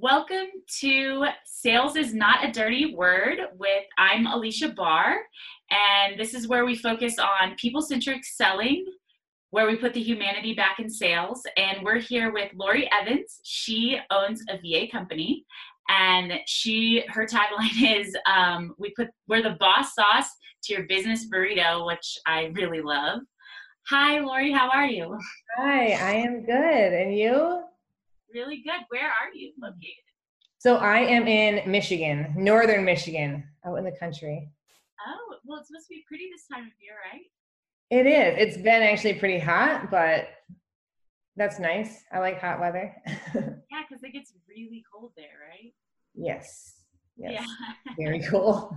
Welcome to Sales is Not a Dirty Word with I'm Alicia Barr, and this is where we focus on people centric selling, where we put the humanity back in sales. And we're here with Lori Evans. She owns a VA company, and she her tagline is um, "We put we're the boss sauce to your business burrito," which I really love. Hi, Lori. How are you? Hi, I am good. And you? Really good. Where are you located? So I am in Michigan, northern Michigan, out in the country. Oh, well, it's supposed to be pretty this time of year, right? It is. It's been actually pretty hot, but that's nice. I like hot weather. yeah, because it gets really cold there, right? Yes. Yes. Yeah. Very cool.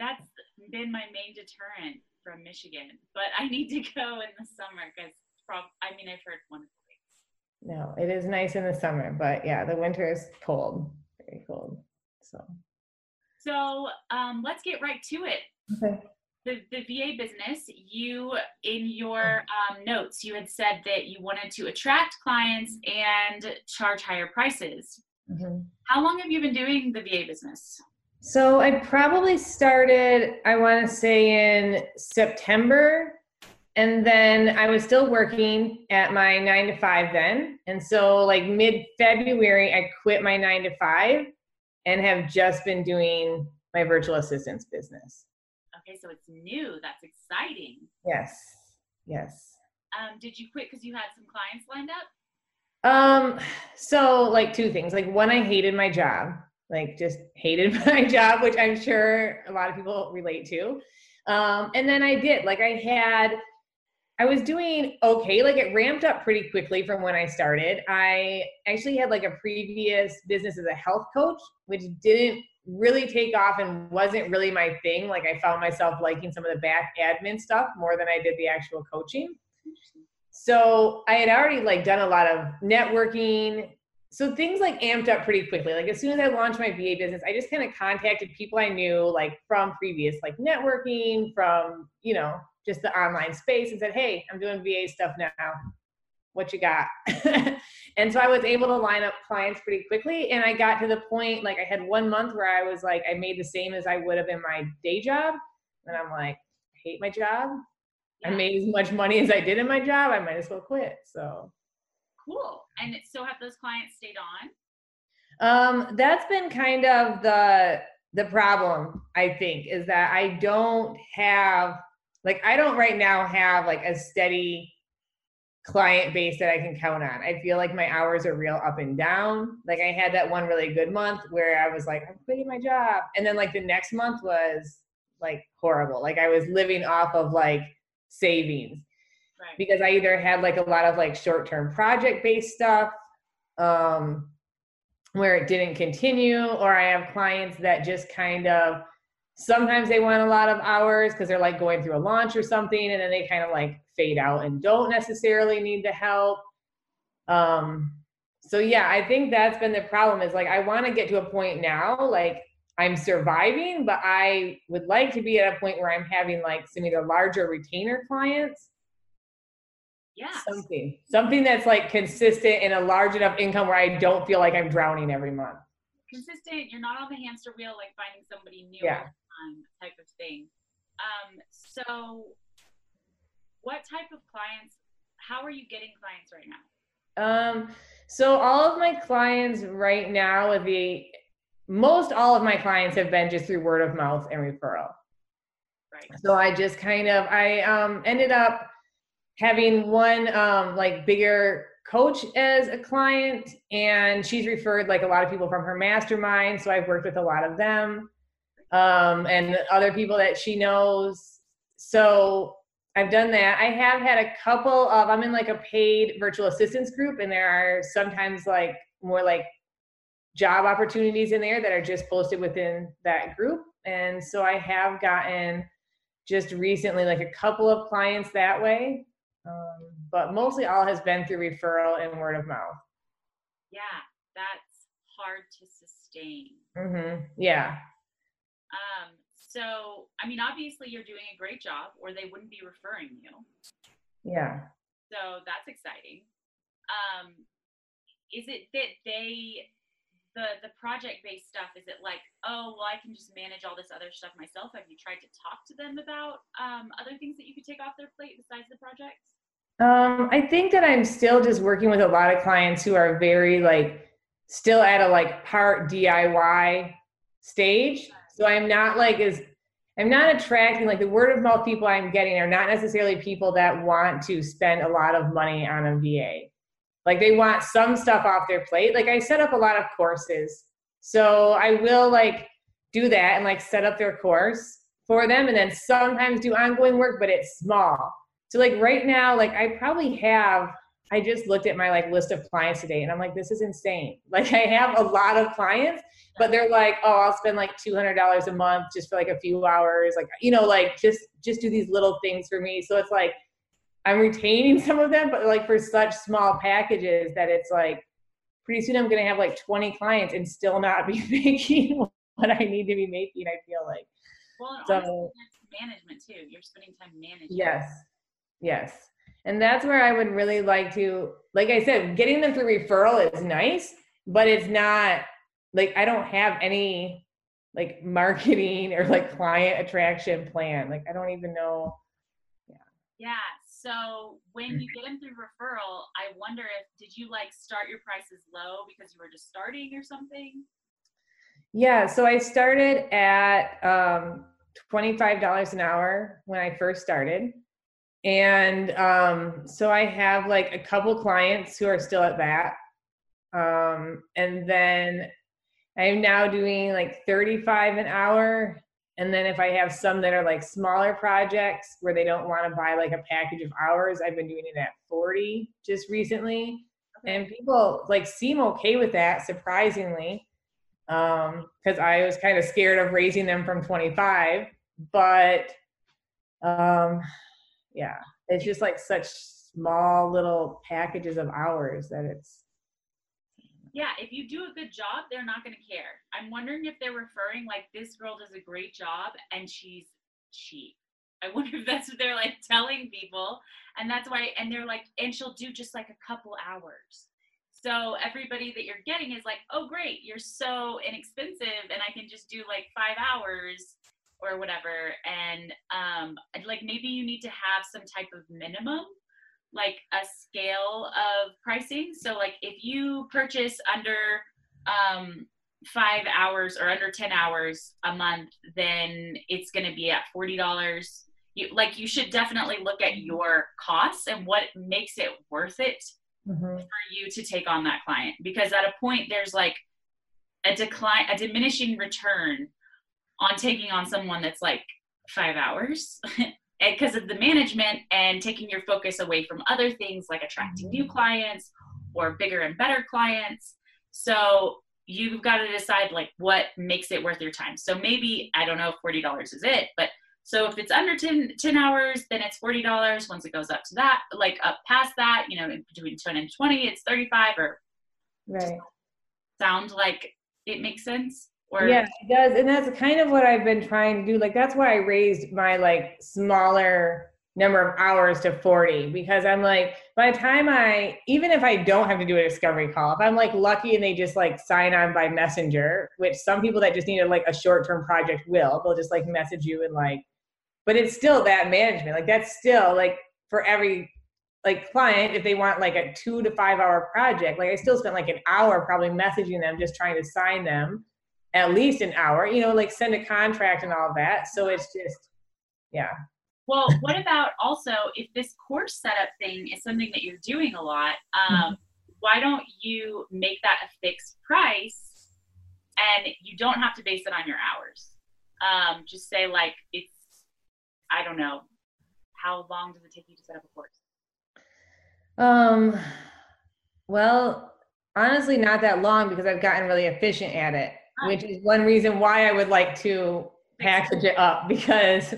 That's been my main deterrent from Michigan, but I need to go in the summer because, prob- I mean, I've heard wonderful no, it is nice in the summer, but yeah, the winter is cold, very cold. So, so um, let's get right to it. Okay. The, the VA business, you in your um, notes, you had said that you wanted to attract clients and charge higher prices. Mm-hmm. How long have you been doing the VA business? So I probably started, I want to say in September and then I was still working at my nine to five then. And so, like mid February, I quit my nine to five and have just been doing my virtual assistance business. Okay, so it's new. That's exciting. Yes, yes. Um, did you quit because you had some clients lined up? Um, so like two things. Like one, I hated my job, like just hated my job, which I'm sure a lot of people relate to. Um, and then I did, like I had I was doing okay. Like it ramped up pretty quickly from when I started. I actually had like a previous business as a health coach, which didn't really take off and wasn't really my thing. Like I found myself liking some of the back admin stuff more than I did the actual coaching. So I had already like done a lot of networking. So things like amped up pretty quickly. Like as soon as I launched my VA business, I just kind of contacted people I knew like from previous like networking, from, you know, just the online space and said, Hey, I'm doing VA stuff now. What you got? and so I was able to line up clients pretty quickly. And I got to the point, like I had one month where I was like, I made the same as I would have in my day job. And I'm like, I hate my job. Yeah. I made as much money as I did in my job. I might as well quit. So cool. And so have those clients stayed on? Um, that's been kind of the the problem, I think, is that I don't have like I don't right now have like a steady client base that I can count on. I feel like my hours are real up and down. Like I had that one really good month where I was like, I'm quitting my job. And then like the next month was like horrible. Like I was living off of like savings. Right. Because I either had like a lot of like short-term project-based stuff um where it didn't continue or I have clients that just kind of Sometimes they want a lot of hours because they're like going through a launch or something, and then they kind of like fade out and don't necessarily need the help. Um, so yeah, I think that's been the problem is like I want to get to a point now, like I'm surviving, but I would like to be at a point where I'm having like some either larger retainer clients. Yeah. Something. Something that's like consistent and a large enough income where I don't feel like I'm drowning every month. Consistent, you're not on the hamster wheel like finding somebody new. Yeah type of thing. Um, so, what type of clients? How are you getting clients right now? Um, so all of my clients right now would be most all of my clients have been just through word of mouth and referral. Right. So I just kind of I um ended up having one um like bigger coach as a client and she's referred like a lot of people from her mastermind so I've worked with a lot of them um, and other people that she knows. So I've done that. I have had a couple of, I'm in like a paid virtual assistance group, and there are sometimes like more like job opportunities in there that are just posted within that group. And so I have gotten just recently like a couple of clients that way. Um, but mostly all has been through referral and word of mouth. Yeah, that's hard to sustain. Mm-hmm. Yeah, um, so, I mean, obviously you're doing a great job or they wouldn't be referring you. Yeah. So that's exciting. Um, is it that they the the project based stuff is it like oh well i can just manage all this other stuff myself have you tried to talk to them about um, other things that you could take off their plate besides the projects um, i think that i'm still just working with a lot of clients who are very like still at a like part diy stage so i'm not like as i'm not attracting like the word of mouth people i'm getting are not necessarily people that want to spend a lot of money on a va like they want some stuff off their plate. Like I set up a lot of courses. So I will like do that and like set up their course for them and then sometimes do ongoing work, but it's small. So like right now, like I probably have I just looked at my like list of clients today and I'm like, this is insane. Like I have a lot of clients, but they're like, oh, I'll spend like two hundred dollars a month just for like a few hours. Like, you know, like just just do these little things for me. So it's like I'm retaining some of them, but like for such small packages that it's like pretty soon I'm gonna have like 20 clients and still not be making what I need to be making. I feel like. Well, so, management too. You're spending time managing. Yes, yes, and that's where I would really like to, like I said, getting them through referral is nice, but it's not like I don't have any like marketing or like client attraction plan. Like I don't even know. Yeah. Yeah. So when you get them through referral, I wonder if did you like start your prices low because you were just starting or something? Yeah, so I started at um, $25 an hour when I first started. And um, so I have like a couple clients who are still at that. Um, and then I'm now doing like 35 an hour and then if I have some that are like smaller projects where they don't want to buy like a package of hours, I've been doing it at 40 just recently. Okay. And people like seem okay with that, surprisingly. Um, because I was kind of scared of raising them from 25. But um yeah, it's just like such small little packages of hours that it's yeah, if you do a good job, they're not going to care. I'm wondering if they're referring like this girl does a great job and she's cheap. I wonder if that's what they're like telling people. And that's why, and they're like, and she'll do just like a couple hours. So everybody that you're getting is like, oh, great, you're so inexpensive and I can just do like five hours or whatever. And um, like maybe you need to have some type of minimum like a scale of pricing. So like if you purchase under um, five hours or under 10 hours a month, then it's going to be at $40. You, like you should definitely look at your costs and what makes it worth it mm-hmm. for you to take on that client. Because at a point there's like a decline, a diminishing return on taking on someone that's like five hours because of the management and taking your focus away from other things like attracting new mm-hmm. clients or bigger and better clients. So you've got to decide like what makes it worth your time. So maybe I don't know if $40 is it, but so if it's under 10, 10 hours, then it's $40. Once it goes up to that, like up past that, you know, between 10 and 20, it's 35 or right. Sound like it makes sense? Or yeah, it does, and that's kind of what I've been trying to do. Like that's why I raised my like smaller number of hours to 40 because I'm like, by the time I, even if I don't have to do a discovery call, if I'm like lucky and they just like sign on by messenger, which some people that just need a, like a short term project will, they'll just like message you and like, but it's still that management. Like that's still like for every like client, if they want like a two to five hour project, like I still spent like an hour probably messaging them, just trying to sign them at least an hour, you know, like send a contract and all that. So it's just, yeah. Well, what about also if this course setup thing is something that you're doing a lot, um, mm-hmm. why don't you make that a fixed price and you don't have to base it on your hours? Um, just say, like, it's, I don't know, how long does it take you to set up a course? Um, well, honestly, not that long because I've gotten really efficient at it which is one reason why I would like to package it up because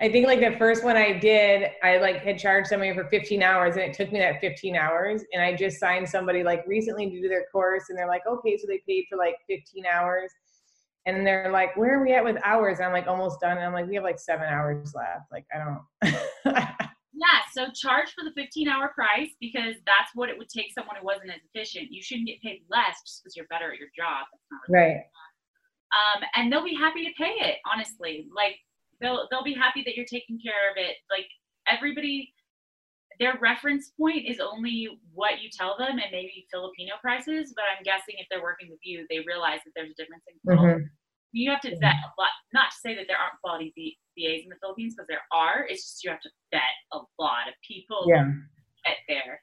I think like the first one I did, I like had charged somebody for 15 hours and it took me that 15 hours. And I just signed somebody like recently to do their course and they're like, okay, so they paid for like 15 hours. And they're like, where are we at with hours? And I'm like, almost done. And I'm like, we have like seven hours left. Like, I don't. Yeah, so charge for the 15 hour price because that's what it would take someone who wasn't as efficient. You shouldn't get paid less just because you're better at your job. Really right. Um, and they'll be happy to pay it, honestly. Like they'll they'll be happy that you're taking care of it. Like everybody their reference point is only what you tell them and maybe Filipino prices, but I'm guessing if they're working with you, they realize that there's a difference in quality. Mm-hmm. You have to vet a lot, not to say that there aren't quality VAs in the Philippines, because there are. It's just you have to vet a lot of people yeah. get there.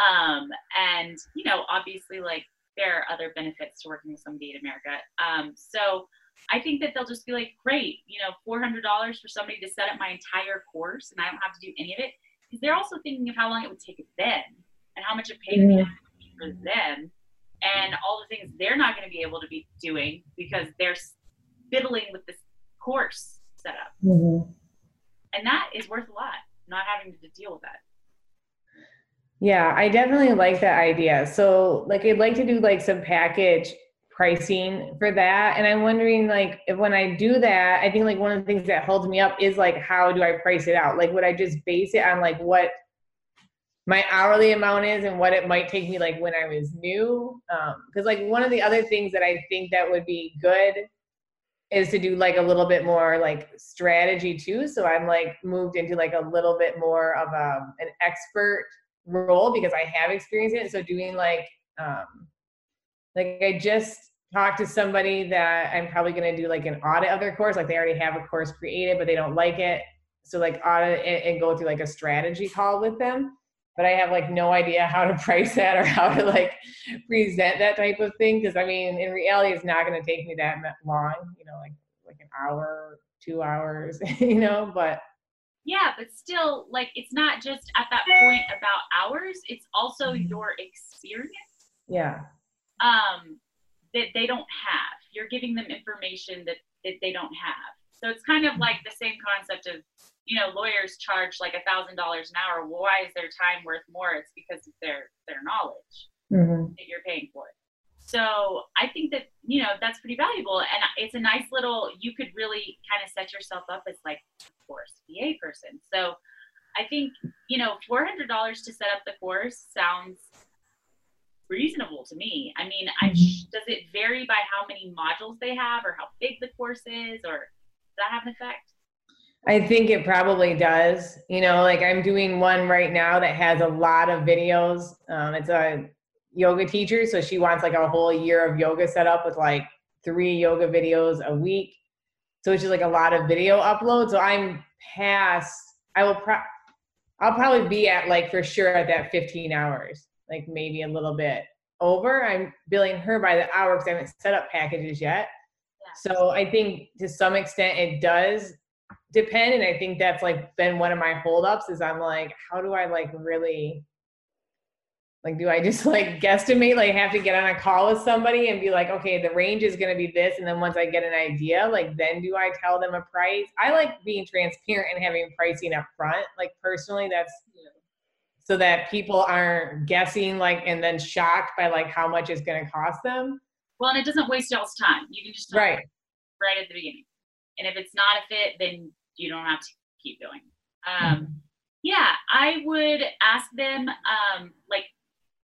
Um, and, you know, obviously, like, there are other benefits to working with somebody in America. Um, so I think that they'll just be like, great, you know, $400 for somebody to set up my entire course and I don't have to do any of it because they're also thinking of how long it would take them and how much it paid mm-hmm. for them and all the things they're not going to be able to be doing because they're fiddling with this course setup. Mm-hmm. And that is worth a lot, not having to deal with that. Yeah, I definitely like that idea. So, like, I'd like to do like some package pricing for that. And I'm wondering, like, if when I do that, I think like one of the things that holds me up is like, how do I price it out? Like, would I just base it on like what my hourly amount is and what it might take me like when I was new? Because um, like one of the other things that I think that would be good is to do like a little bit more like strategy too. So I'm like moved into like a little bit more of a, um, an expert role because I have experience in it. So doing like um, like I just talk to somebody that I'm probably going to do like an audit of their course. Like they already have a course created, but they don't like it. So like audit it and go through like a strategy call with them. But I have like no idea how to price that or how to like present that type of thing. Cause I mean, in reality, it's not going to take me that long, you know, like, like an hour, two hours, you know, but yeah, but still like, it's not just at that point about hours. It's also mm-hmm. your experience. Yeah. Um, that they don't have. You're giving them information that, that they don't have. So it's kind of like the same concept of, you know, lawyers charge like a thousand dollars an hour. Well, why is their time worth more? It's because of their their knowledge mm-hmm. that you're paying for it. So I think that you know that's pretty valuable, and it's a nice little. You could really kind of set yourself up as like a course VA person. So I think you know four hundred dollars to set up the course sounds reasonable to me. I mean, I, mm-hmm. does it vary by how many modules they have or how big the course is, or that have an effect? I think it probably does. You know, like I'm doing one right now that has a lot of videos. Um, it's a yoga teacher, so she wants like a whole year of yoga set up with like three yoga videos a week. So it's just like a lot of video uploads. So I'm past. I will. Pro- I'll probably be at like for sure at that 15 hours like maybe a little bit over. I'm billing her by the hour because I haven't set up packages yet. So I think to some extent it does depend. And I think that's like been one of my holdups is I'm like, how do I like really like do I just like guesstimate like have to get on a call with somebody and be like, okay, the range is gonna be this, and then once I get an idea, like then do I tell them a price? I like being transparent and having pricing up front. Like personally, that's so that people aren't guessing like and then shocked by like how much it's going to cost them. Well, and it doesn't waste y'all's time. You can just right right at the beginning. And if it's not a fit, then you don't have to keep going. Um, mm-hmm. Yeah, I would ask them um, like,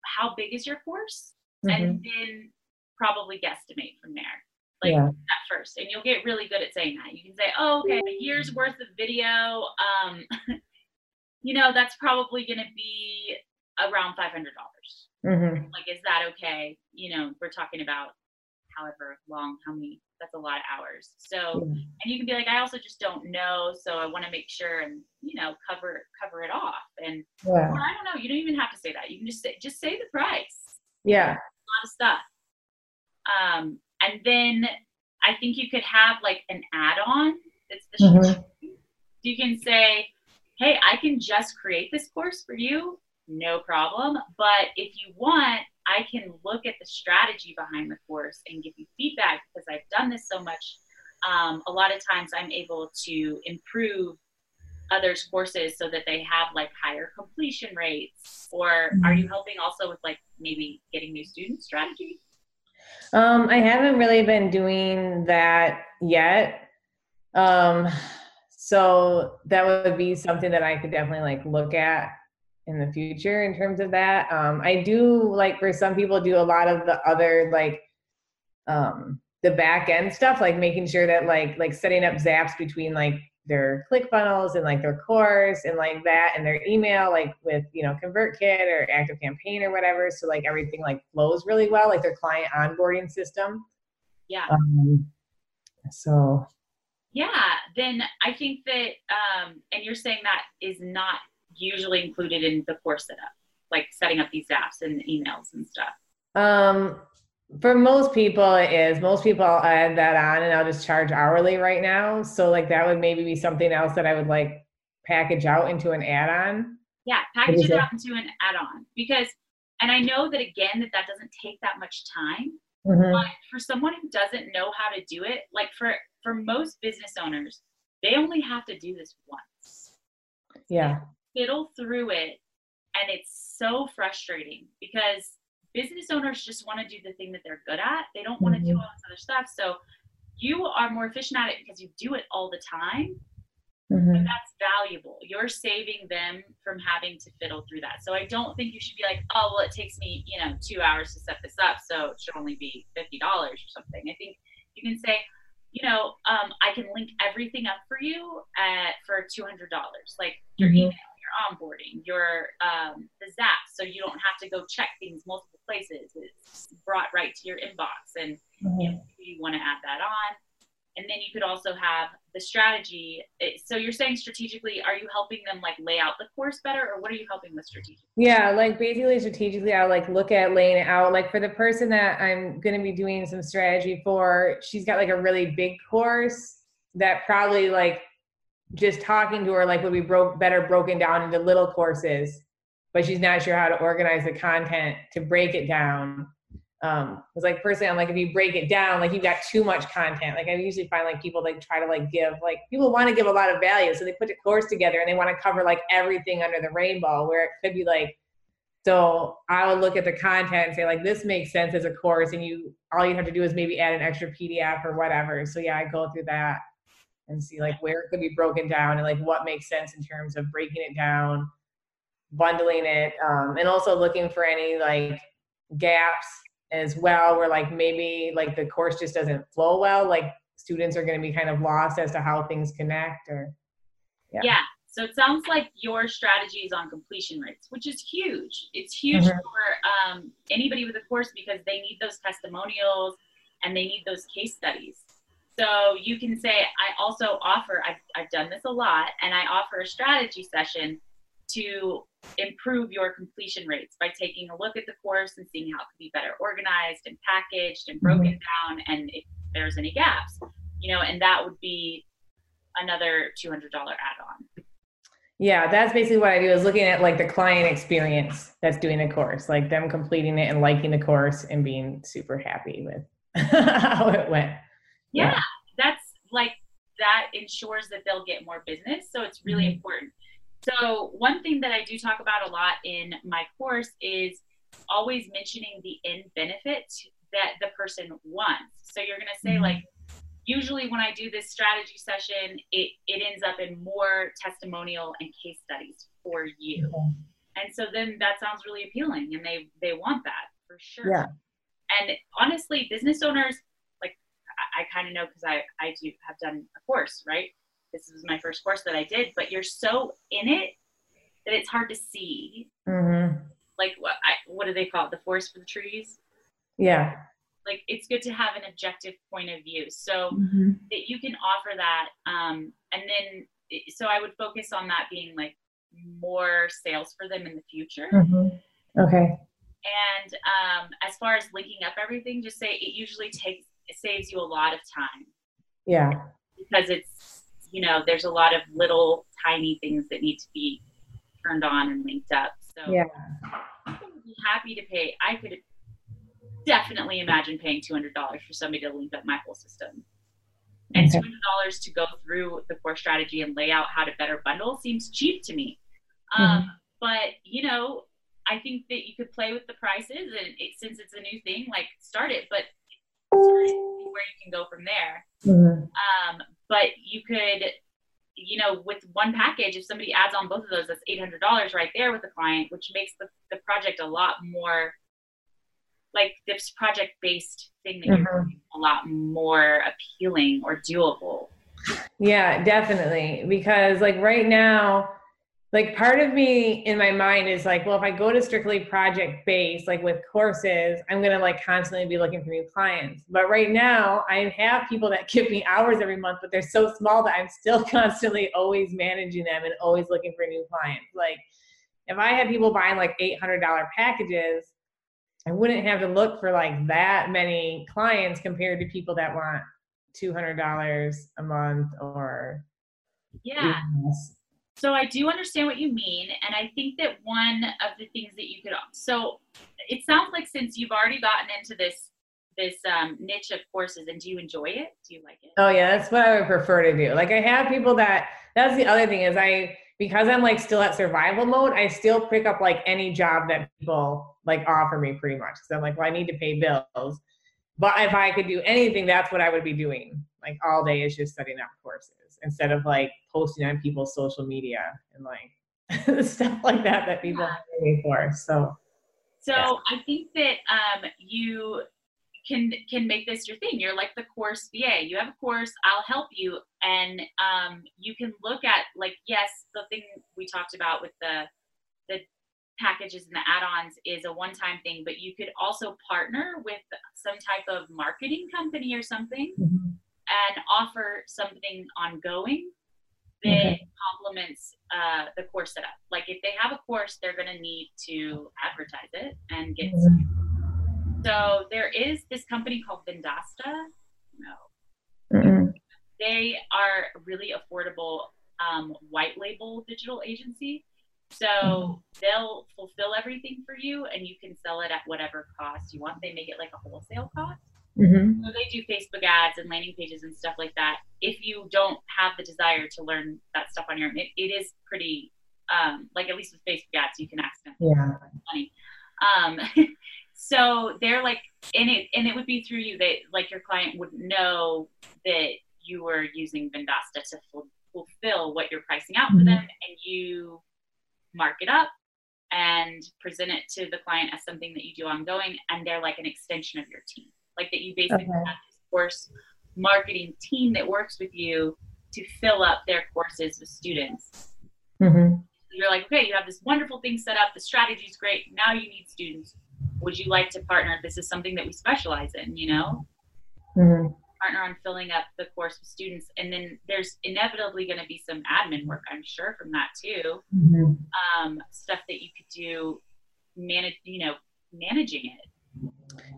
how big is your course, mm-hmm. and then probably guesstimate from there. Like yeah. at first, and you'll get really good at saying that. You can say, "Oh, okay, a year's worth of video. Um, you know, that's probably going to be around $500. Mm-hmm. Like, is that okay? You know, we're talking about however long, how many, that's a lot of hours. So, and you can be like, I also just don't know. So I want to make sure and, you know, cover, cover it off. And yeah. well, I don't know. You don't even have to say that. You can just say, just say the price. Yeah. A lot of stuff. Um, and then I think you could have like an add-on. It's the mm-hmm. you can say, hey, I can just create this course for you, no problem. But if you want, I can look at the strategy behind the course and give you feedback because I've done this so much. Um, a lot of times I'm able to improve others' courses so that they have like higher completion rates. Or are you mm-hmm. helping also with like maybe getting new student strategy? Um, I haven't really been doing that yet. Um, so that would be something that I could definitely like look at in the future in terms of that. Um, I do like for some people do a lot of the other like um, the back end stuff, like making sure that like like setting up zaps between like their ClickFunnels and like their course and like that and their email like with you know ConvertKit or ActiveCampaign or whatever. So like everything like flows really well, like their client onboarding system. Yeah. Um, so yeah, then I think that, um, and you're saying that is not usually included in the course setup, like setting up these apps and emails and stuff. Um, for most people, it is. Most people I'll add that on, and I'll just charge hourly right now. So like that would maybe be something else that I would like package out into an add-on. Yeah, package it out into an add-on because, and I know that again that that doesn't take that much time. Mm-hmm. But for someone who doesn't know how to do it, like for for most business owners, they only have to do this once. Yeah. Fiddle through it. And it's so frustrating because business owners just want to do the thing that they're good at. They don't want to mm-hmm. do all this other stuff. So you are more efficient at it because you do it all the time. Mm-hmm. And that's valuable. You're saving them from having to fiddle through that. So I don't think you should be like, oh, well, it takes me, you know, two hours to set this up, so it should only be fifty dollars or something. I think you can say, you know, um, I can link everything up for you at for two hundred dollars, like your mm-hmm. email, your onboarding, your um, the Zap, so you don't have to go check things multiple places. It's brought right to your inbox, and mm-hmm. you, know, you want to add that on and then you could also have the strategy so you're saying strategically are you helping them like lay out the course better or what are you helping with strategically yeah like basically strategically i'll like look at laying it out like for the person that i'm going to be doing some strategy for she's got like a really big course that probably like just talking to her like would be broke better broken down into little courses but she's not sure how to organize the content to break it down. Um because like personally i'm like if you break it down like you've got too much content. Like i usually find like people like try to like give like people want to give a lot of value so they put a course together and they want to cover like everything under the rainbow where it could be like so i would look at the content and say like this makes sense as a course and you all you have to do is maybe add an extra pdf or whatever. So yeah i go through that and see like where it could be broken down and like what makes sense in terms of breaking it down bundling it um, and also looking for any like gaps as well where like maybe like the course just doesn't flow well like students are going to be kind of lost as to how things connect or yeah, yeah. so it sounds like your strategy is on completion rates which is huge it's huge mm-hmm. for um, anybody with a course because they need those testimonials and they need those case studies so you can say i also offer I've, I've done this a lot and i offer a strategy session to improve your completion rates by taking a look at the course and seeing how it could be better organized and packaged and broken mm-hmm. down and if there's any gaps you know and that would be another $200 add-on yeah that's basically what i do is looking at like the client experience that's doing the course like them completing it and liking the course and being super happy with how it went yeah, yeah, that's like that ensures that they'll get more business so it's really mm-hmm. important so, one thing that I do talk about a lot in my course is always mentioning the end benefit that the person wants. So, you're going to say, mm-hmm. like, usually when I do this strategy session, it, it ends up in more testimonial and case studies for you. Mm-hmm. And so then that sounds really appealing and they, they want that for sure. Yeah. And honestly, business owners, I, kind of know because I, I do have done a course, right? this was my first course that I did, but you're so in it that it's hard to see. Mm-hmm. Like what I, what do they call it? The forest for the trees. Yeah. Like it's good to have an objective point of view, so mm-hmm. that you can offer that. Um, and then, so I would focus on that being like more sales for them in the future. Mm-hmm. Okay. And um, as far as linking up everything, just say it usually takes it saves you a lot of time. Yeah. Because it's you know, there's a lot of little tiny things that need to be turned on and linked up. So yeah. I would be happy to pay. I could definitely imagine paying $200 for somebody to link up my whole system. And $200 to go through the core strategy and lay out how to better bundle seems cheap to me. Um, mm-hmm. But, you know, I think that you could play with the prices and it, since it's a new thing, like start it, but where you can go from there. Mm-hmm. Um, but you could you know, with one package, if somebody adds on both of those, that's $800 right there with the client, which makes the, the project a lot more like this project based thing that mm-hmm. a lot more appealing or doable. Yeah, definitely. Because like right now, like part of me in my mind is like, well, if I go to strictly project based, like with courses, I'm gonna like constantly be looking for new clients. But right now, I have people that give me hours every month, but they're so small that I'm still constantly always managing them and always looking for new clients. Like if I had people buying like $800 packages, I wouldn't have to look for like that many clients compared to people that want $200 a month or yeah so I do understand what you mean, and I think that one of the things that you could so it sounds like since you've already gotten into this this um, niche of courses, and do you enjoy it? Do you like it? Oh yeah, that's what I would prefer to do. Like I have people that that's the other thing is I because I'm like still at survival mode, I still pick up like any job that people like offer me pretty much. So I'm like, well, I need to pay bills. But if I could do anything, that's what I would be doing. Like all day is just setting up courses instead of like posting on people's social media and like stuff like that that people yeah. pay for. So, so yeah. I think that um, you can can make this your thing. You're like the course VA. You have a course, I'll help you, and um, you can look at like yes, the thing we talked about with the the packages and the add-ons is a one-time thing, but you could also partner with some type of marketing company or something. Mm-hmm and offer something ongoing that okay. complements uh, the course setup. Like if they have a course, they're going to need to advertise it and get. Mm-hmm. So there is this company called Vendasta. No, mm-hmm. they are really affordable um, white label digital agency. So mm-hmm. they'll fulfill everything for you, and you can sell it at whatever cost you want. They make it like a wholesale cost. Mm-hmm. So they do Facebook ads and landing pages and stuff like that. If you don't have the desire to learn that stuff on your own, it, it is pretty, um, like at least with Facebook ads, you can accidentally yeah. money. Um, so they're like, and it and it would be through you that like your client would know that you were using Vendasta to ful- fulfill what you're pricing out mm-hmm. for them, and you mark it up and present it to the client as something that you do ongoing, and they're like an extension of your team like that you basically okay. have this course marketing team that works with you to fill up their courses with students. Mm-hmm. You're like, okay, you have this wonderful thing set up. The strategy is great. Now you need students. Would you like to partner? This is something that we specialize in, you know? Mm-hmm. Partner on filling up the course with students. And then there's inevitably going to be some admin work, I'm sure, from that too. Mm-hmm. Um, stuff that you could do, manage, you know, managing it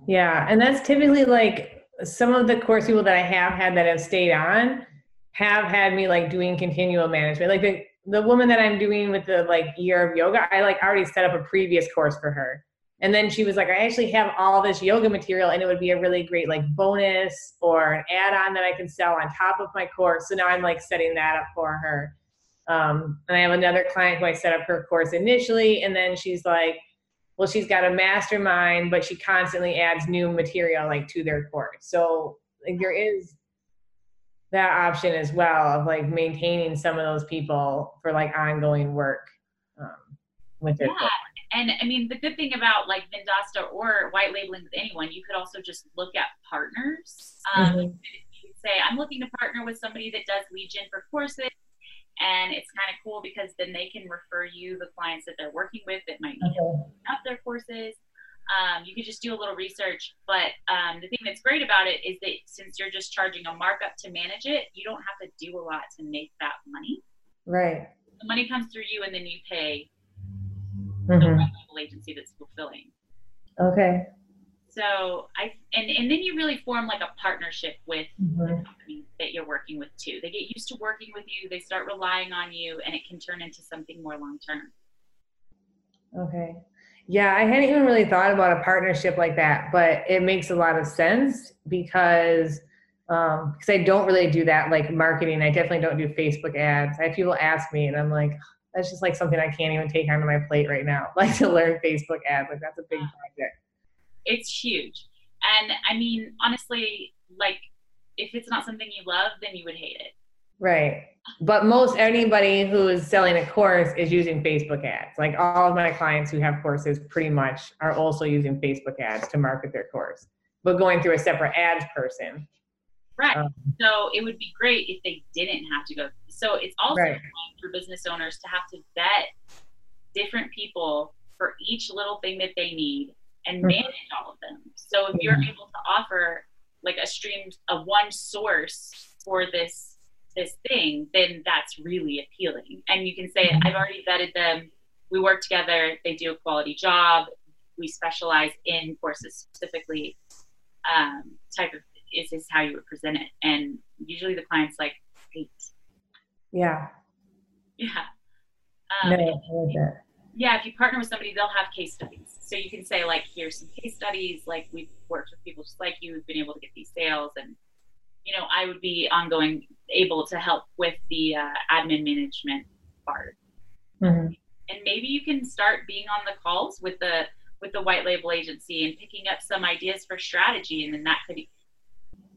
yeah, and that's typically like some of the course people that I have had that have stayed on have had me like doing continual management. Like the the woman that I'm doing with the like year of yoga, I like already set up a previous course for her. And then she was like, I actually have all this yoga material and it would be a really great like bonus or an add-on that I can sell on top of my course. So now I'm like setting that up for her. Um, and I have another client who I set up her course initially, and then she's like, well she's got a mastermind but she constantly adds new material like to their course so like there is that option as well of like maintaining some of those people for like ongoing work um, with their yeah. Course. And I mean, the good thing about like Vendasta or white labeling with anyone, you could also just look at partners. Um, mm-hmm. You could say, I'm looking to partner with somebody that does lead gen for courses and it's kind of cool because then they can refer you the clients that they're working with that might need okay. up their courses. Um, you can just do a little research, but um, the thing that's great about it is that since you're just charging a markup to manage it, you don't have to do a lot to make that money. Right. The money comes through you, and then you pay mm-hmm. the agency that's fulfilling. Okay. So I and and then you really form like a partnership with mm-hmm. the company that you're working with too. They get used to working with you. They start relying on you, and it can turn into something more long term. Okay. Yeah, I hadn't even really thought about a partnership like that, but it makes a lot of sense because um because I don't really do that like marketing. I definitely don't do Facebook ads. I have people ask me and I'm like, that's just like something I can't even take onto my plate right now. Like to learn Facebook ads. Like that's a big project it's huge. And I mean, honestly, like if it's not something you love, then you would hate it. Right. But most anybody who is selling a course is using Facebook ads. Like all of my clients who have courses pretty much are also using Facebook ads to market their course, but going through a separate ads person. Right. Um, so it would be great if they didn't have to go. So it's also right. for business owners to have to vet different people for each little thing that they need and mm-hmm. manage all of them. So if you're able to offer like a stream, of one source for this this thing, then that's really appealing. And you can say, mm-hmm. I've already vetted them. We work together. They do a quality job. We specialize in courses specifically. Um, type of is this how you would present it? And usually the client's like, great. Yeah. Yeah. Um, no, I Yeah, if you partner with somebody, they'll have case studies. So you can say, like, here's some case studies. Like, we've worked with people just like you who've been able to get these sales and you know, I would be ongoing able to help with the uh, admin management part. Mm-hmm. And maybe you can start being on the calls with the with the white label agency and picking up some ideas for strategy, and then that could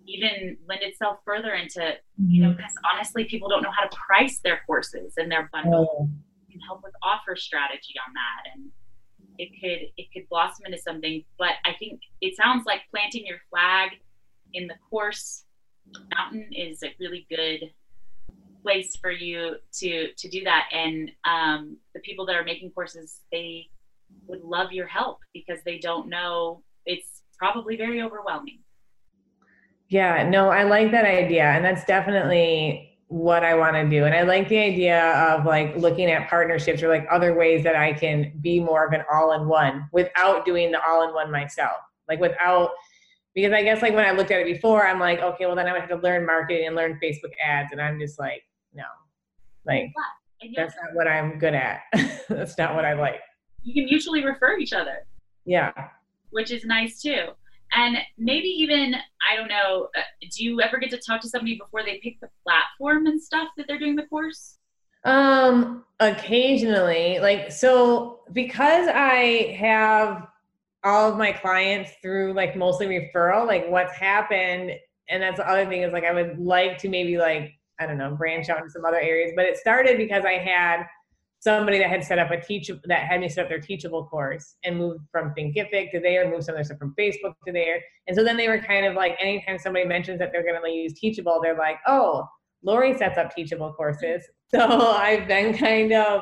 even lend itself further into you know because mm-hmm. honestly people don't know how to price their courses and their bundles. Oh. Can help with offer strategy on that. And it could it could blossom into something. But i think it sounds like planting your flag in the course mountain is a really good place for you to to do that. And um, the people that are making courses they would love your help because they don't know it's probably very overwhelming. Yeah no i like that idea. And that's definitely what i want to do and i like the idea of like looking at partnerships or like other ways that i can be more of an all-in-one without doing the all-in-one myself like without because I guess like when I looked at it before, I'm like, okay, well then I would have to learn marketing and learn Facebook ads, and I'm just like, no, like that's not what I'm good at. that's not what I like. You can mutually refer each other. Yeah. Which is nice too. And maybe even I don't know. Uh, do you ever get to talk to somebody before they pick the platform and stuff that they're doing the course? Um, occasionally, like so because I have all of my clients through like mostly referral, like what's happened. And that's the other thing is like I would like to maybe like, I don't know, branch out into some other areas. But it started because I had somebody that had set up a teach that had me set up their teachable course and moved from Thinkific to there, moved some of their stuff from Facebook to there. And so then they were kind of like anytime somebody mentions that they're gonna use teachable, they're like, oh, Lori sets up teachable courses. So I've been kind of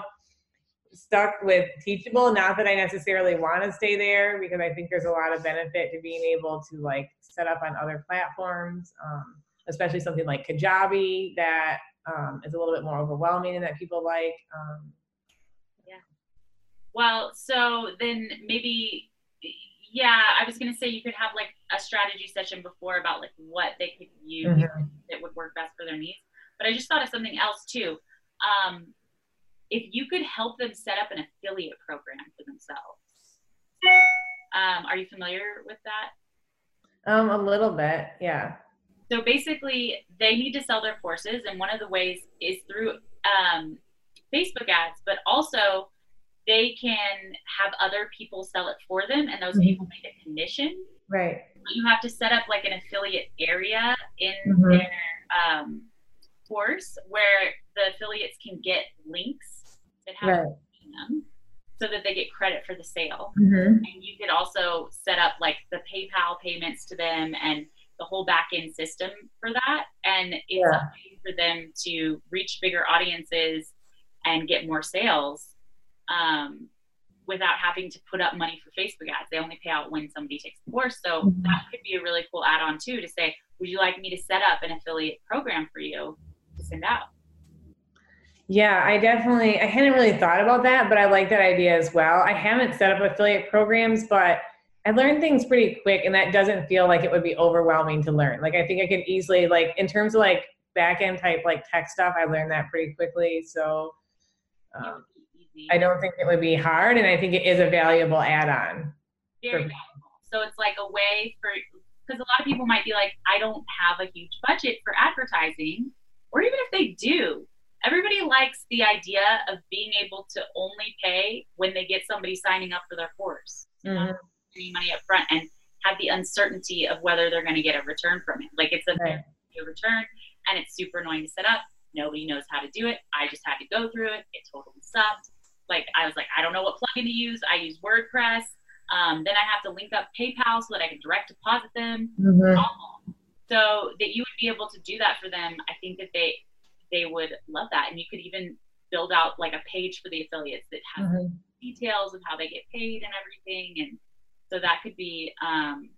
stuck with Teachable. Not that I necessarily want to stay there because I think there's a lot of benefit to being able to like set up on other platforms, um, especially something like Kajabi that um, is a little bit more overwhelming and that people like. Um. Well, so then maybe, yeah, I was gonna say you could have like a strategy session before about like what they could use mm-hmm. that would work best for their needs. But I just thought of something else too. Um, if you could help them set up an affiliate program for themselves. Um, are you familiar with that? Um, a little bit, yeah. So basically, they need to sell their courses, and one of the ways is through um, Facebook ads, but also they can have other people sell it for them, and those mm-hmm. people make a commission. Right. You have to set up like an affiliate area in mm-hmm. their um, course where the affiliates can get links that have right. them so that they get credit for the sale. Mm-hmm. And you could also set up like the PayPal payments to them and the whole back end system for that. And it's yeah. a way for them to reach bigger audiences and get more sales um, without having to put up money for Facebook ads. They only pay out when somebody takes the course. So mm-hmm. that could be a really cool add on too to say, would you like me to set up an affiliate program for you to send out? Yeah, I definitely I hadn't really thought about that, but I like that idea as well. I haven't set up affiliate programs, but I learned things pretty quick and that doesn't feel like it would be overwhelming to learn. Like I think I can easily like in terms of like back end type like tech stuff, I learned that pretty quickly. So um, I don't think it would be hard and I think it is a valuable add-on. Very valuable. So it's like a way for because a lot of people might be like, I don't have a huge budget for advertising, or even if they do, everybody likes the idea of being able to only pay when they get somebody signing up for their course. Mm-hmm. money up front and have the uncertainty of whether they're going to get a return from it. Like it's a, right. a return and it's super annoying to set up. Nobody knows how to do it. I just had to go through it. It totally sucked. Like I was like, I don't know what plugin to use. I use WordPress. Um, then I have to link up PayPal so that I can direct deposit them. Mhm. So that you would be able to do that for them, I think that they they would love that, and you could even build out like a page for the affiliates that has Mhm. details of how they get paid and everything, and so that could be um,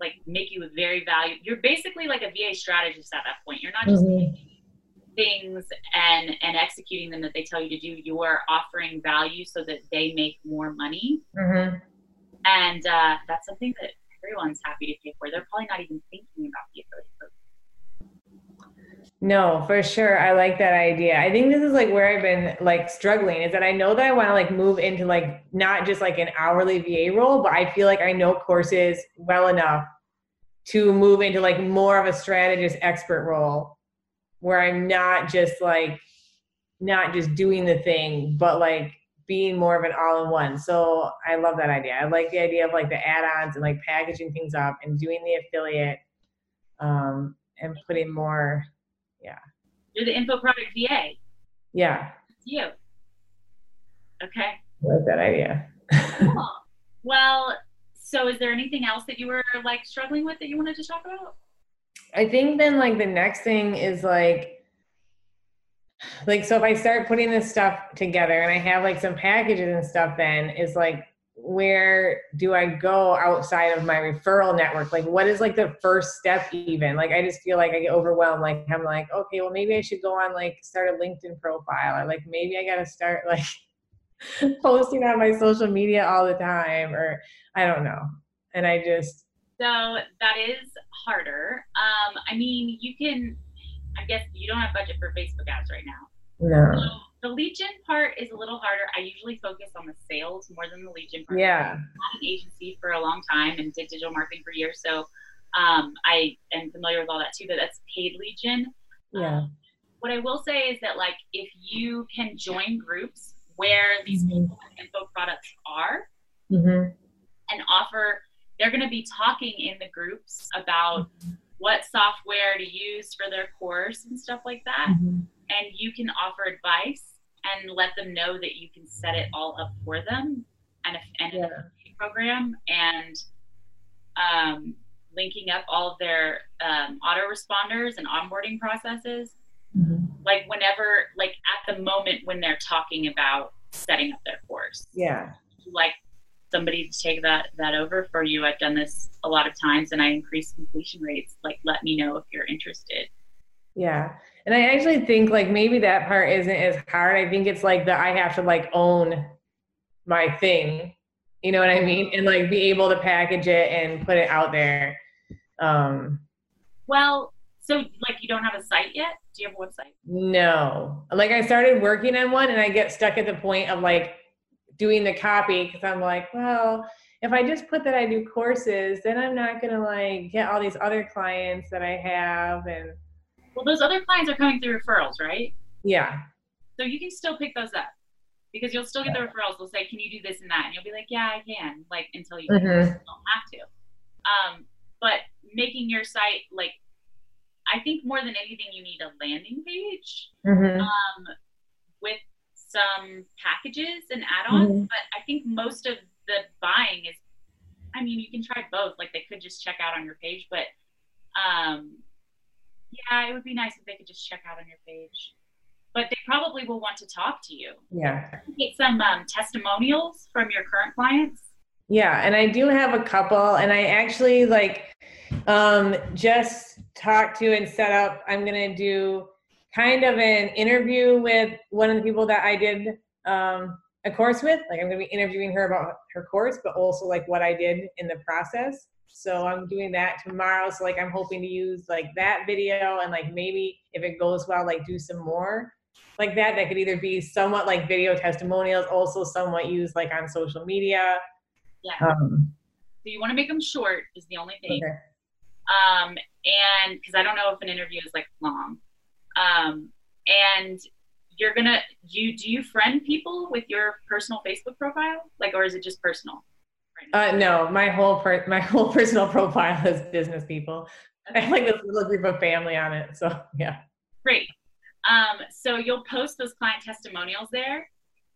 like make you a very valuable. You're basically like a VA strategist at that point. You're not just Mhm. Things and and executing them that they tell you to do. You are offering value so that they make more money, Mhm. and uh, that's something that everyone's happy to pay for. They're probably not even thinking about the affiliate program. No, for sure. I like that idea. I think this is like where I've been like struggling is that I know that I want to like move into like not just like an hourly VA role, but I feel like I know courses well enough to move into like more of a strategist expert role where I'm not just like not just doing the thing, but like being more of an all-in-one. So I love that idea. I like the idea of like the add-ons and like packaging things up and doing the affiliate um and putting more yeah. You're the info product VA. yeah It's you. Okay. I like that idea. Cool. well, so is there anything else that you were like struggling with that you wanted to talk about? I think then like the next thing is like like so if I start putting this stuff together and I have like some packages and stuff then is like where do I go outside of my referral network? Like what is like the first step even? Like I just feel like I get overwhelmed. Like I'm like, okay, well maybe I should go on like start a LinkedIn profile or like maybe I gotta start like posting on my social media all the time or I don't know. And I just So that is harder. Um, I mean, you can. I guess you don't have budget for Facebook ads right now. no. So the lead gen part is a little harder. I usually focus on the sales more than the lead gen part. Yeah. I've had an agency for a long time and did digital marketing for years, so um, I am familiar with all that too. But that's paid lead gen. Yeah. Um, what I will say is that like if you can join groups where these Mhm. people with info products are Mm-hmm. and offer they're going to be talking in the groups about what software to use for their course and stuff like that Mm-hmm. and you can offer advice and let them know that you can set it all up for them and a, and a program and um, linking up all of their um, autoresponders and onboarding processes Mhm. like whenever like at the moment when they're talking about setting up their course Yeah. like somebody to take that that over for you i've done this a lot of times and i increase completion rates like let me know if you're interested Yeah. And I actually think like maybe that part isn't as hard. I think it's like that I have to like own my thing. You know what I mean? And like be able to package it and put it out there. Um well so like you don't have a site yet do you have a website no. Like I started working on one and I get stuck at the point of like doing the copy because I'm like, well, if I just put that I do courses, then I'm not gonna like get all these other clients that I have and well those other clients are coming through referrals right yeah. so you can still pick those up because you'll still get the referrals they'll say can you do this and that and you'll be like yeah i can like until you Mhm. don't have to um, but making your site like i think more than anything you need a landing page Mm-hmm. um, with some packages and add-ons Mhm. but i think most of the buying is i mean you can try both like they could just check out on your page but um, yeah it would be nice if they could just check out on your page but they probably will want to talk to you Yeah. get some um, testimonials from your current clients Yeah, and I do have a couple, and I actually like um, just talked to and set up. I'm gonna do kind of an interview with one of the people that I did um, a course with. Like I'm gonna be interviewing her about her course, but also like what I did in the process. So I'm doing that tomorrow. So like I'm hoping to use like that video and like maybe if it goes well, like do some more like that. That could either be somewhat like video testimonials, also somewhat used like on social media. Yeah. Um, so you want to make them short is the only thing okay. um, and because I don't know if an interview is like long, um, and you're gonna you do you friend people with your personal Facebook profile, like, or is it just personal? Right Uh, no, my whole per- my whole personal profile is business people. I have like this little group of family on it. So yeah. Great. Um, so you'll post those client testimonials there.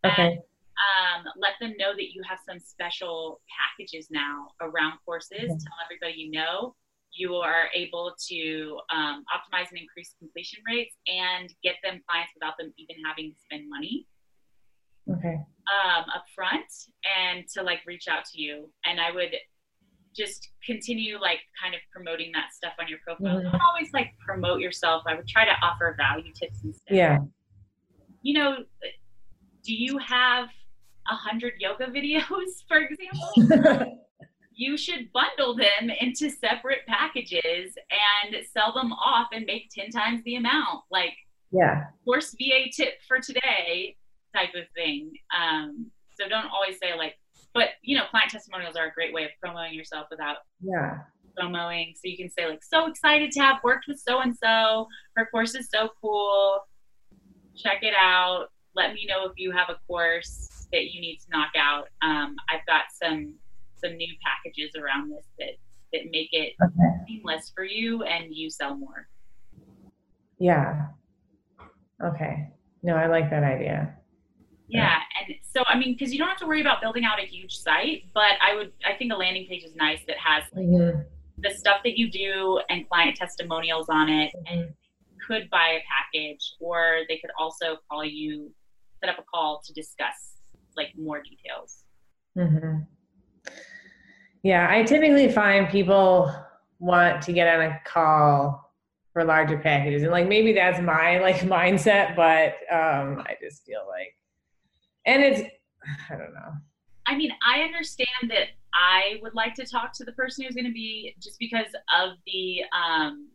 Okay. And, um, let them know that you have some special packages now around courses. Okay. Tell everybody you know you are able to um, optimize and increase completion rates and get them clients without them even having to spend money Okay. um, up front and to like reach out to you. And I would just continue like kind of promoting that stuff on your profile. Mhm. Don't always like promote yourself. I would try to offer value tips instead. Yeah. You know, do you have a hundred yoga videos, for example? you should bundle them into separate packages and sell them off and make 10 times the amount. Like yeah. course VA tip for today type of thing. Um, so don't always say like, but you know, client testimonials are a great way of promoting yourself without Yeah. promoting. So you can say like, so excited to have worked with so and so. Her course is so cool. Check it out. Let me know if you have a course that you need to knock out. Um, I've got some some new packages around this that that make it Okay. seamless for you and you sell more. Yeah. Okay. No, I like that idea. Yeah, and so I mean, because you don't have to worry about building out a huge site, but I would, I think a landing page is nice that has Mhm. the stuff that you do and client testimonials on it, and Mhm. could buy a package, or they could also call you, set up a call to discuss like more details. Mhm. Yeah, I typically find people want to get on a call for larger packages, and like maybe that's my like mindset, but um, I just feel like, and it's, I don't know. I mean, I understand that I would like to talk to the person who's going to be just because of the um,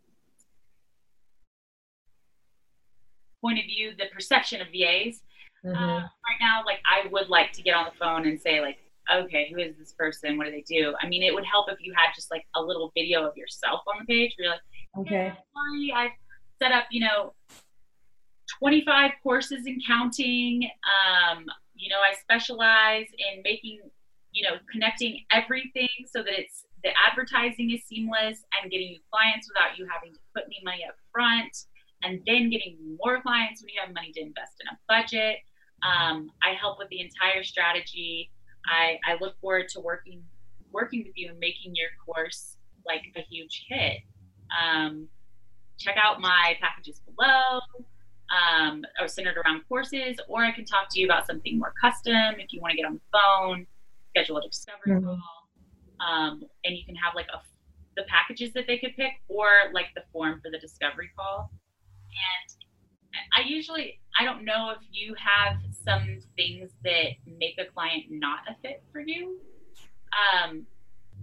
point of view, the perception of VAs. Mhm. uh, right now, like I would like to get on the phone and say like, okay, who is this person? What do they do? I mean, it would help if you had just like a little video of yourself on the page. Where you're like, okay. "Hey, I've set up, you know, 25 courses in counting. Um, you know, I specialize in making, you know, connecting everything so that it's the advertising is seamless and getting you clients without you having to put any money up front and then getting more clients when you have money to invest in a budget. Um, I help with the entire strategy. I, I look forward to working working with you and making your course like a huge hit. Um, check out my packages below, um, or centered around courses, or I can talk to you about something more custom if you want to get on the phone, schedule a discovery Mhm. call, um, and you can have like a the packages that they could pick, or like the form for the discovery call. And I usually I don't know if you have some things that make a client not a fit for you. Um,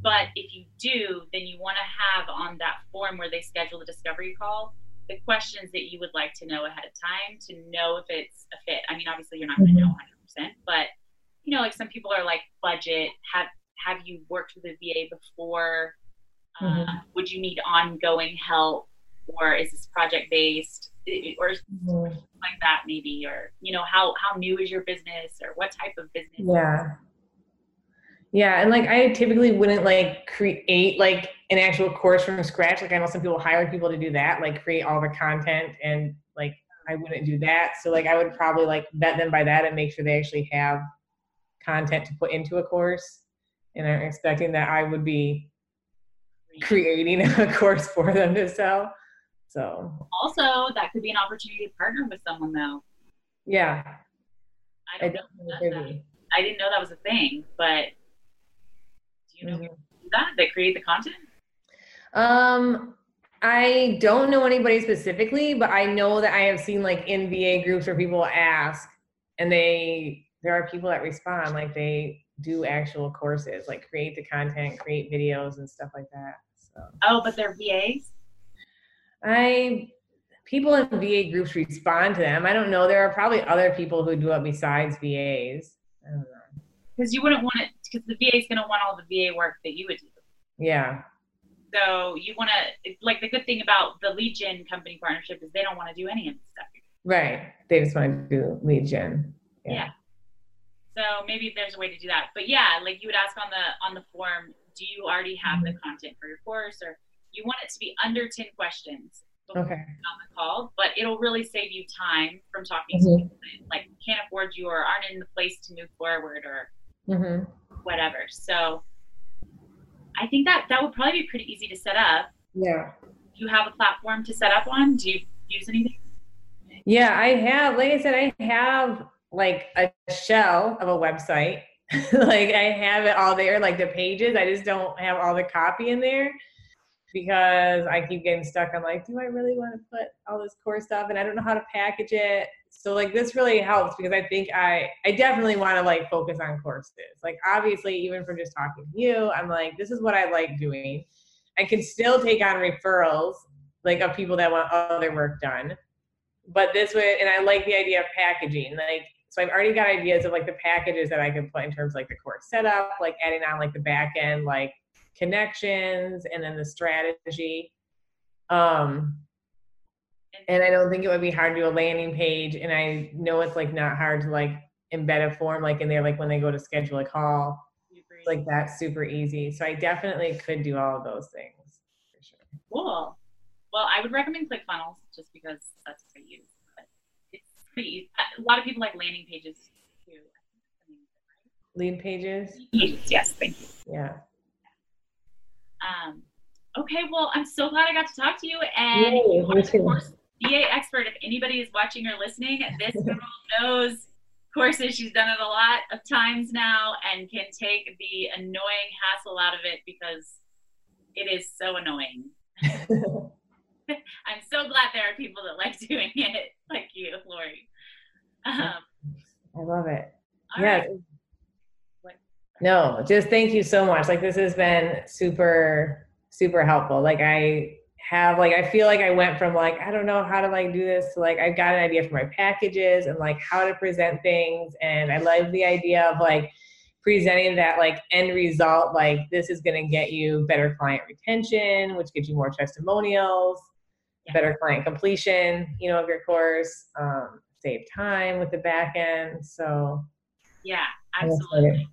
but if you do, then you want to have on that form where they schedule the discovery call the questions that you would like to know ahead of time to know if it's a fit. I mean, obviously you're not going to know 100%, but you know, like some people are like budget. Have have you worked with a VA before? Uh, Mhm. would you need ongoing help, or is this project based, or Mhm. like that maybe? Or you know, how how new is your business, or what type of business? Yeah. Yeah, and like I typically wouldn't like create like an actual course from scratch. Like I know some people hire people to do that, like create all the content and like I wouldn't do that. So like I would probably like vet them by that and make sure they actually have content to put into a course. And I'm expecting that I would be creating a course for them to sell. So Also, that could be an opportunity to partner with someone though. yeah, I I don't know definitely that, could that- be. I didn't know that was a thing, but do you know Mhm. who do that that create the content? Um, I don't know anybody specifically, but I know that I have seen like in VA groups where people ask, and they there are people that respond like they do actual courses, like create the content, create videos and stuff like that. So Oh, but they're VAs. I people in VA groups respond to them. I don't know. There are probably other people who do it besides VAs. I don't know. because you wouldn't want it because the VA is going to want all the VA work that you would do. Yeah. So you want to like the good thing about the lead gen company partnership is they don't want to do any of this stuff. Right. They just want to do lead gen. Yeah. So maybe there's a way to do that. But yeah, like you would ask on the on the form, do you already have the content for your course, or you want it to be under ten questions? Okay. on the call, but it'll really save you time from talking Mhm. to people that like can't afford you or aren't in the place to move forward or hmm whatever. So I think that that would probably be pretty easy to set up. Yeah. Do you have a platform to set up on? Do you use anything? Yeah, I have. Like I said, I have like a shell of a website. like I have it all there, like the pages. I just don't have all the copy in there because I keep getting stuck on like, do I really want to put all this core stuff? And I don't know how to package it. So like this really helps because I think I I definitely want to like focus on courses. Like obviously, even from just talking to you, I'm like, this is what I like doing. I can still take on referrals like of people that want other work done but this way and i like the idea of packaging like so i've already got ideas of like the packages that i could put in terms of like the course setup like adding on like the back end like connections and then the strategy um and i don't think it would be hard to do a landing page and i know it's like not hard to like embed a form like in there like when they go to schedule a call Do you agree? like that's super easy so i definitely could do all of those things for sure cool. Well, I would recommend ClickFunnels just because that's what I use. But it's pretty easy. A lot of people like landing pages too. Leadpages Pages, yes, thank you. yeah Um, okay, well, I'm so glad I got to talk to you. And Yay, you are course VA expert. If anybody is watching or listening, this girl knows courses. She's done it a lot of times now and can take the annoying hassle out of it because it is so annoying. I'm so glad there are people that like doing it, like you, Lori. Um, I love it. yeah. right. No, just thank you so much. Like this has been super, super helpful. Like I have like I feel like I went from like I don't know how to like do this to like I've got an idea for my packages and like how to present things and I love the idea of like presenting that like end result like this is going to get you better client retention which gives you more testimonials Yeah. better client completion you know of your course um, save time with the back end so Yeah, absolutely.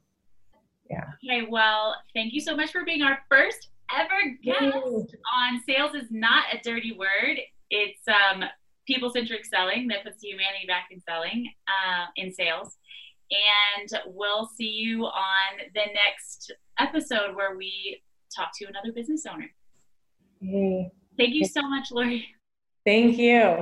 Yeah. Okay, well, thank you so much for being our first ever guest on Sales is Not a Dirty Word. It's um, people centric selling that puts humanity back in selling, uh, in sales. And we'll see you on the next episode where we talk to another business owner. Yay. Thank you so much, Lori. Thank you.